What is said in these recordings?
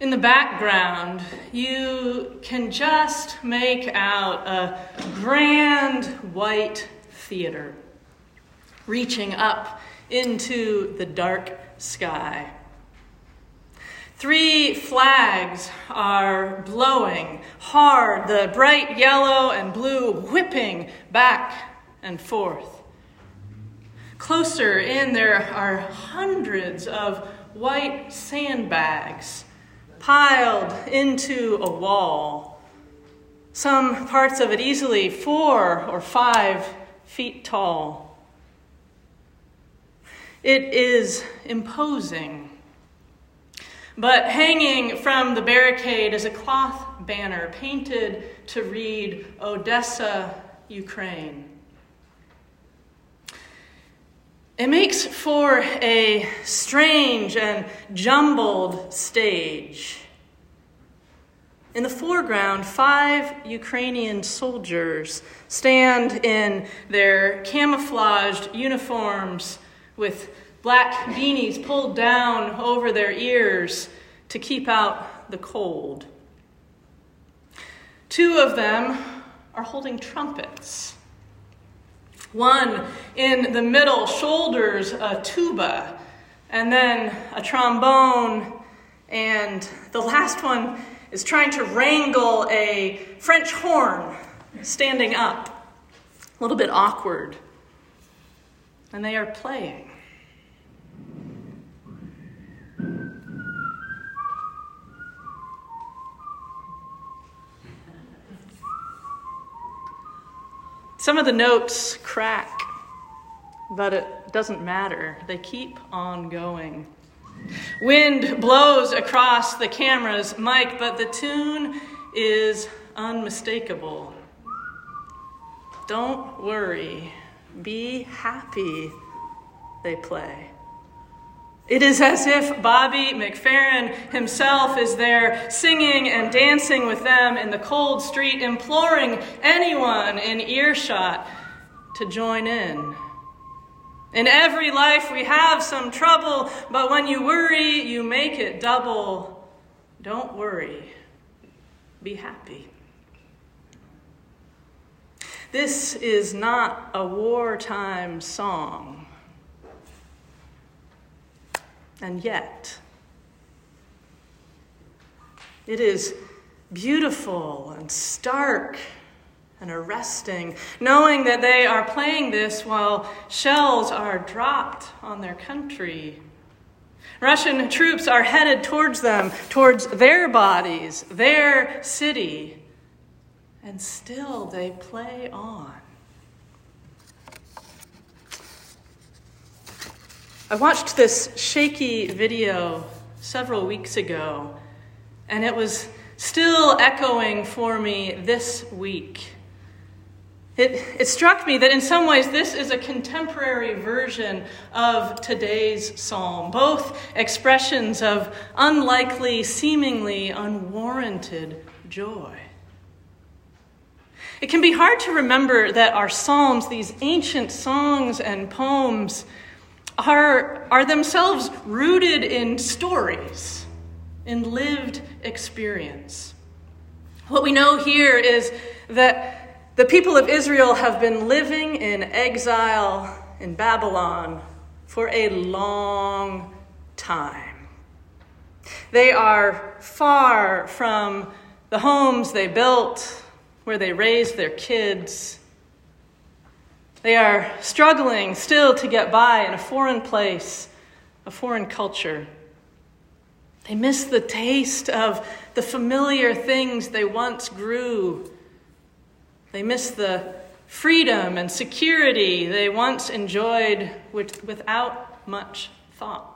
In the background, you can just make out a grand white theater reaching up into the dark sky. Three flags are blowing hard, the bright yellow and blue whipping back and forth. Closer in, there are hundreds of white sandbags piled into a wall, some parts of it easily four or five feet tall. It is imposing but hanging from the barricade is a cloth banner painted to read Odessa, Ukraine. It makes for a strange and jumbled stage. In the foreground, five Ukrainian soldiers stand in their camouflaged uniforms with black beanies pulled down over their ears to keep out the cold. Two of them are holding trumpets. One in the middle shoulders a tuba, and then a trombone, and the last one is trying to wrangle a French horn standing up. A little bit awkward. And they are playing. Some of the notes crack, but it doesn't matter. They keep on going. Wind blows across the camera's mic, but the tune is unmistakable. Don't worry, be happy, they play. It is as if Bobby McFerrin himself is there singing and dancing with them in the cold street, imploring anyone in earshot to join in. In every life we have some trouble, but when you worry, you make it double. Don't worry, be happy. This is not a wartime song. And yet, it is beautiful and stark and arresting, knowing that they are playing this while shells are dropped on their country. Russian troops are headed towards them, towards their bodies, their city, and still they play on. I watched this shaky video several weeks ago, and it was still echoing for me this week. It, it struck me that in some ways this is a contemporary version of today's psalm, both expressions of unlikely, seemingly unwarranted joy. It can be hard to remember that our psalms, these ancient songs and poems, are, are themselves rooted in stories, in lived experience. What we know here is that the people of Israel have been living in exile in Babylon for a long time. They are far from the homes they built, where they raised their kids. They are struggling still to get by in a foreign place, a foreign culture. They miss the taste of the familiar things they once grew. They miss the freedom and security they once enjoyed with, without much thought.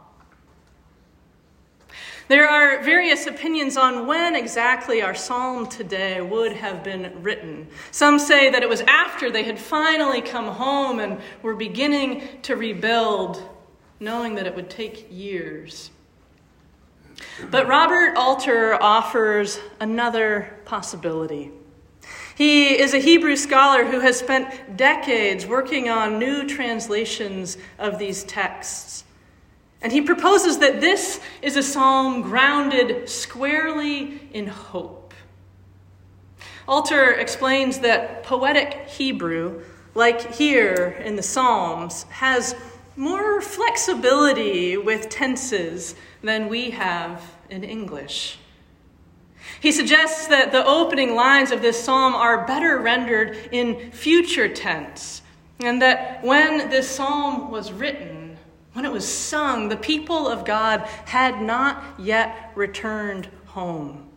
There are various opinions on when exactly our psalm today would have been written. Some say that it was after they had finally come home and were beginning to rebuild, knowing that it would take years. But Robert Alter offers another possibility. He is a Hebrew scholar who has spent decades working on new translations of these texts. And he proposes that this is a psalm grounded squarely in hope. Alter explains that poetic Hebrew, like here in the Psalms, has more flexibility with tenses than we have in English. He suggests that the opening lines of this psalm are better rendered in future tense, and that when this psalm was written, when it was sung, the people of God had not yet returned home.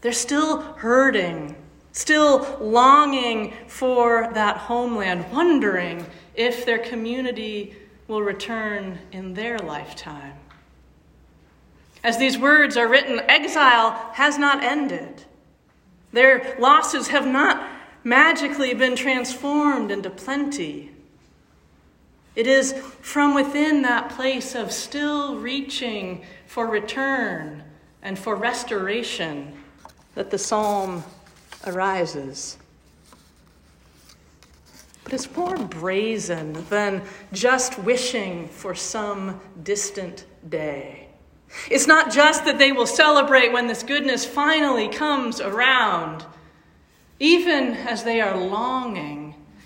They're still hurting, still longing for that homeland, wondering if their community will return in their lifetime. As these words are written, exile has not ended. Their losses have not magically been transformed into plenty. It is from within that place of still reaching for return and for restoration that the psalm arises. But it's more brazen than just wishing for some distant day. It's not just that they will celebrate when this goodness finally comes around, even as they are longing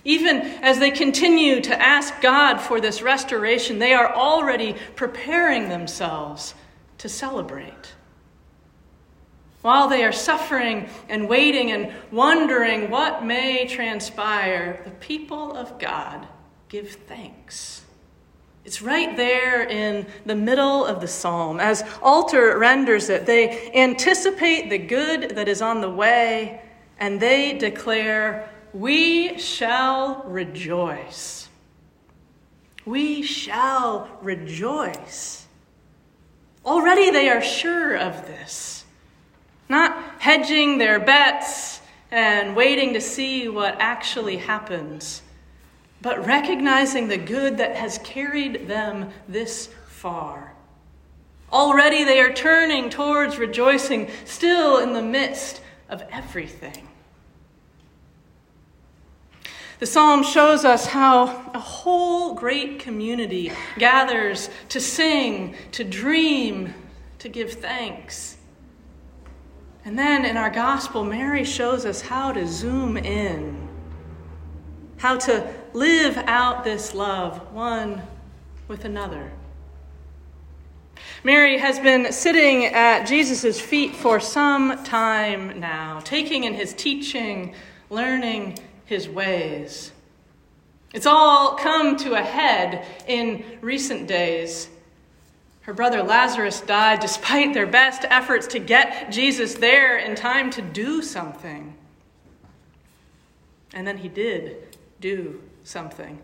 even as they continue to ask God for this restoration, they are already preparing themselves to celebrate. While they are suffering and waiting and wondering what may transpire, the people of God give thanks. It's right there in the middle of the psalm. As Alter renders it, they anticipate the good that is on the way and they declare we shall rejoice. We shall rejoice. Already they are sure of this, not hedging their bets and waiting to see what actually happens, but recognizing the good that has carried them this far. Already they are turning towards rejoicing, still in the midst of everything. The psalm shows us how a whole great community gathers to sing, to dream, to give thanks. And then in our gospel, Mary shows us how to zoom in, how to live out this love one with another. Mary has been sitting at Jesus' feet for some time now, taking in his teaching, learning his ways. It's all come to a head in recent days. Her brother Lazarus died despite their best efforts to get Jesus there in time to do something. And then he did do something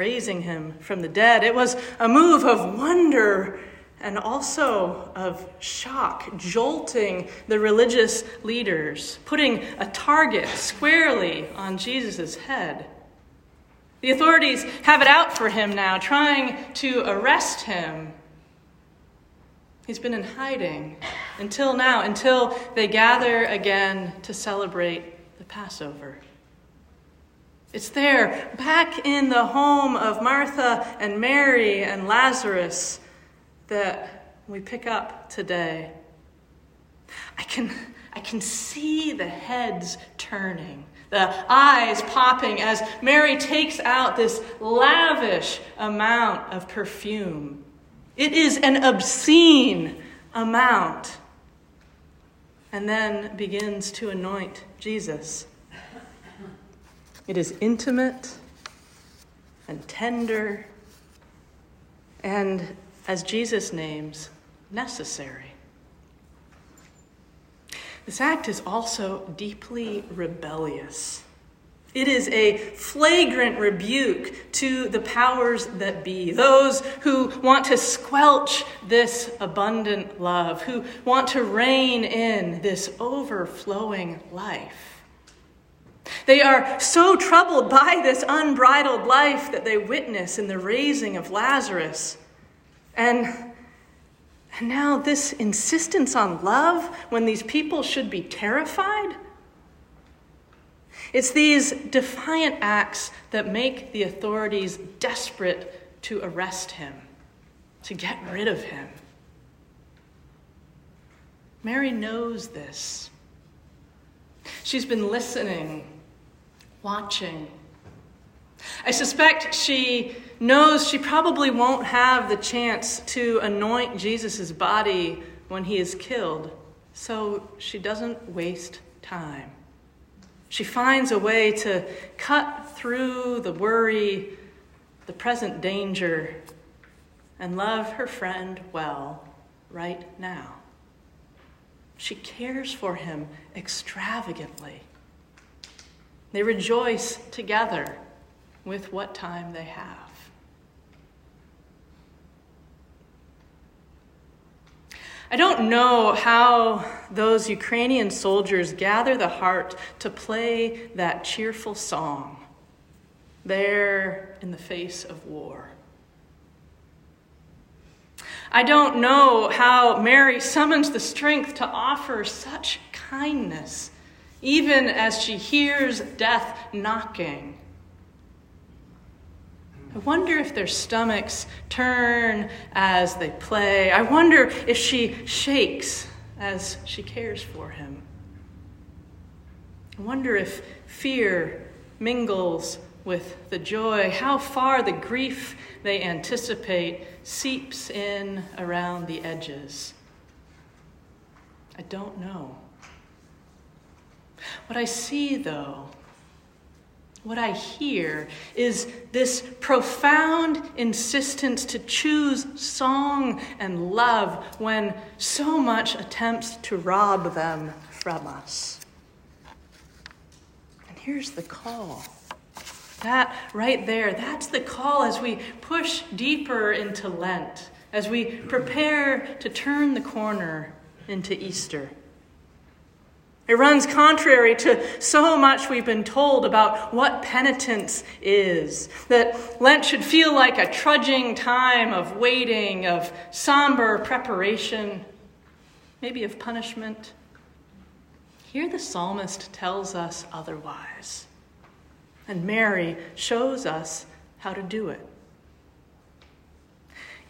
raising him from the dead. It was a move of wonder and also of shock, jolting the religious leaders, putting a target squarely on Jesus' head. The authorities have it out for him now, trying to arrest him. He's been in hiding until now, until they gather again to celebrate the Passover. It's there, back in the home of Martha and Mary and Lazarus that we pick up today. I can, I can see the heads turning, the eyes popping as Mary takes out this lavish amount of perfume. It is an obscene amount. And then begins to anoint Jesus. It is intimate and tender and as Jesus names, necessary. This act is also deeply rebellious. It is a flagrant rebuke to the powers that be, those who want to squelch this abundant love, who want to rein in this overflowing life. They are so troubled by this unbridled life that they witness in the raising of Lazarus and, and now, this insistence on love when these people should be terrified? It's these defiant acts that make the authorities desperate to arrest him. to get rid of him. Mary knows this. She's been listening, watching. I suspect she knows she probably won't have the chance to anoint Jesus' body when he is killed, so she doesn't waste time. She finds a way to cut through the worry, the present danger, and love her friend well right now. She cares for him extravagantly. They rejoice together with what time they have. I don't know how those Ukrainian soldiers gather the heart to play that cheerful song there in the face of war. I don't know how Mary summons the strength to offer such kindness, even as she hears death knocking. I wonder if their stomachs turn as they play. I wonder if she shakes as she cares for him. I wonder if fear mingles with the joy, how far the grief they anticipate seeps in around the edges. I don't know. What I see, though, what I hear is this profound insistence to choose song and love when so much attempts to rob them from us. And here's the call that right there, that's the call as we push deeper into Lent, as we prepare to turn the corner into Easter. It runs contrary to so much we've been told about what penitence is. That Lent should feel like a trudging time of waiting, of somber preparation, maybe of punishment. Here the psalmist tells us otherwise. And Mary shows us how to do it.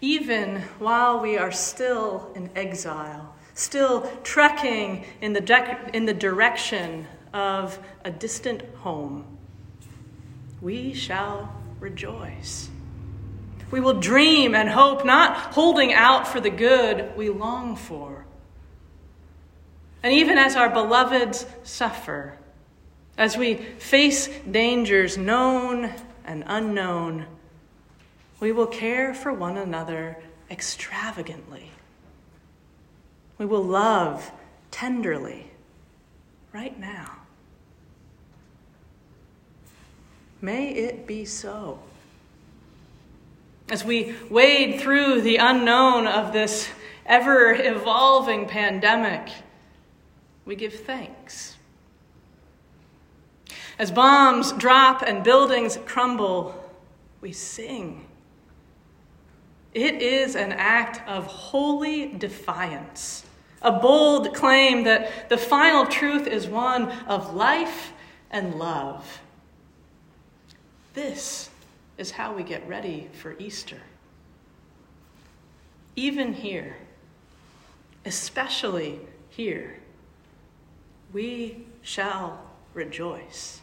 Even while we are still in exile, still trekking in the, de- in the direction of a distant home, we shall rejoice. We will dream and hope, not holding out for the good we long for. And even as our beloveds suffer, as we face dangers known and unknown, we will care for one another extravagantly. We will love tenderly right now. May it be so. As we wade through the unknown of this ever evolving pandemic, we give thanks as bombs drop and buildings crumble, we sing. It is an act of holy defiance, a bold claim that the final truth is one of life and love. This is how we get ready for Easter. Even here, especially here, we shall rejoice.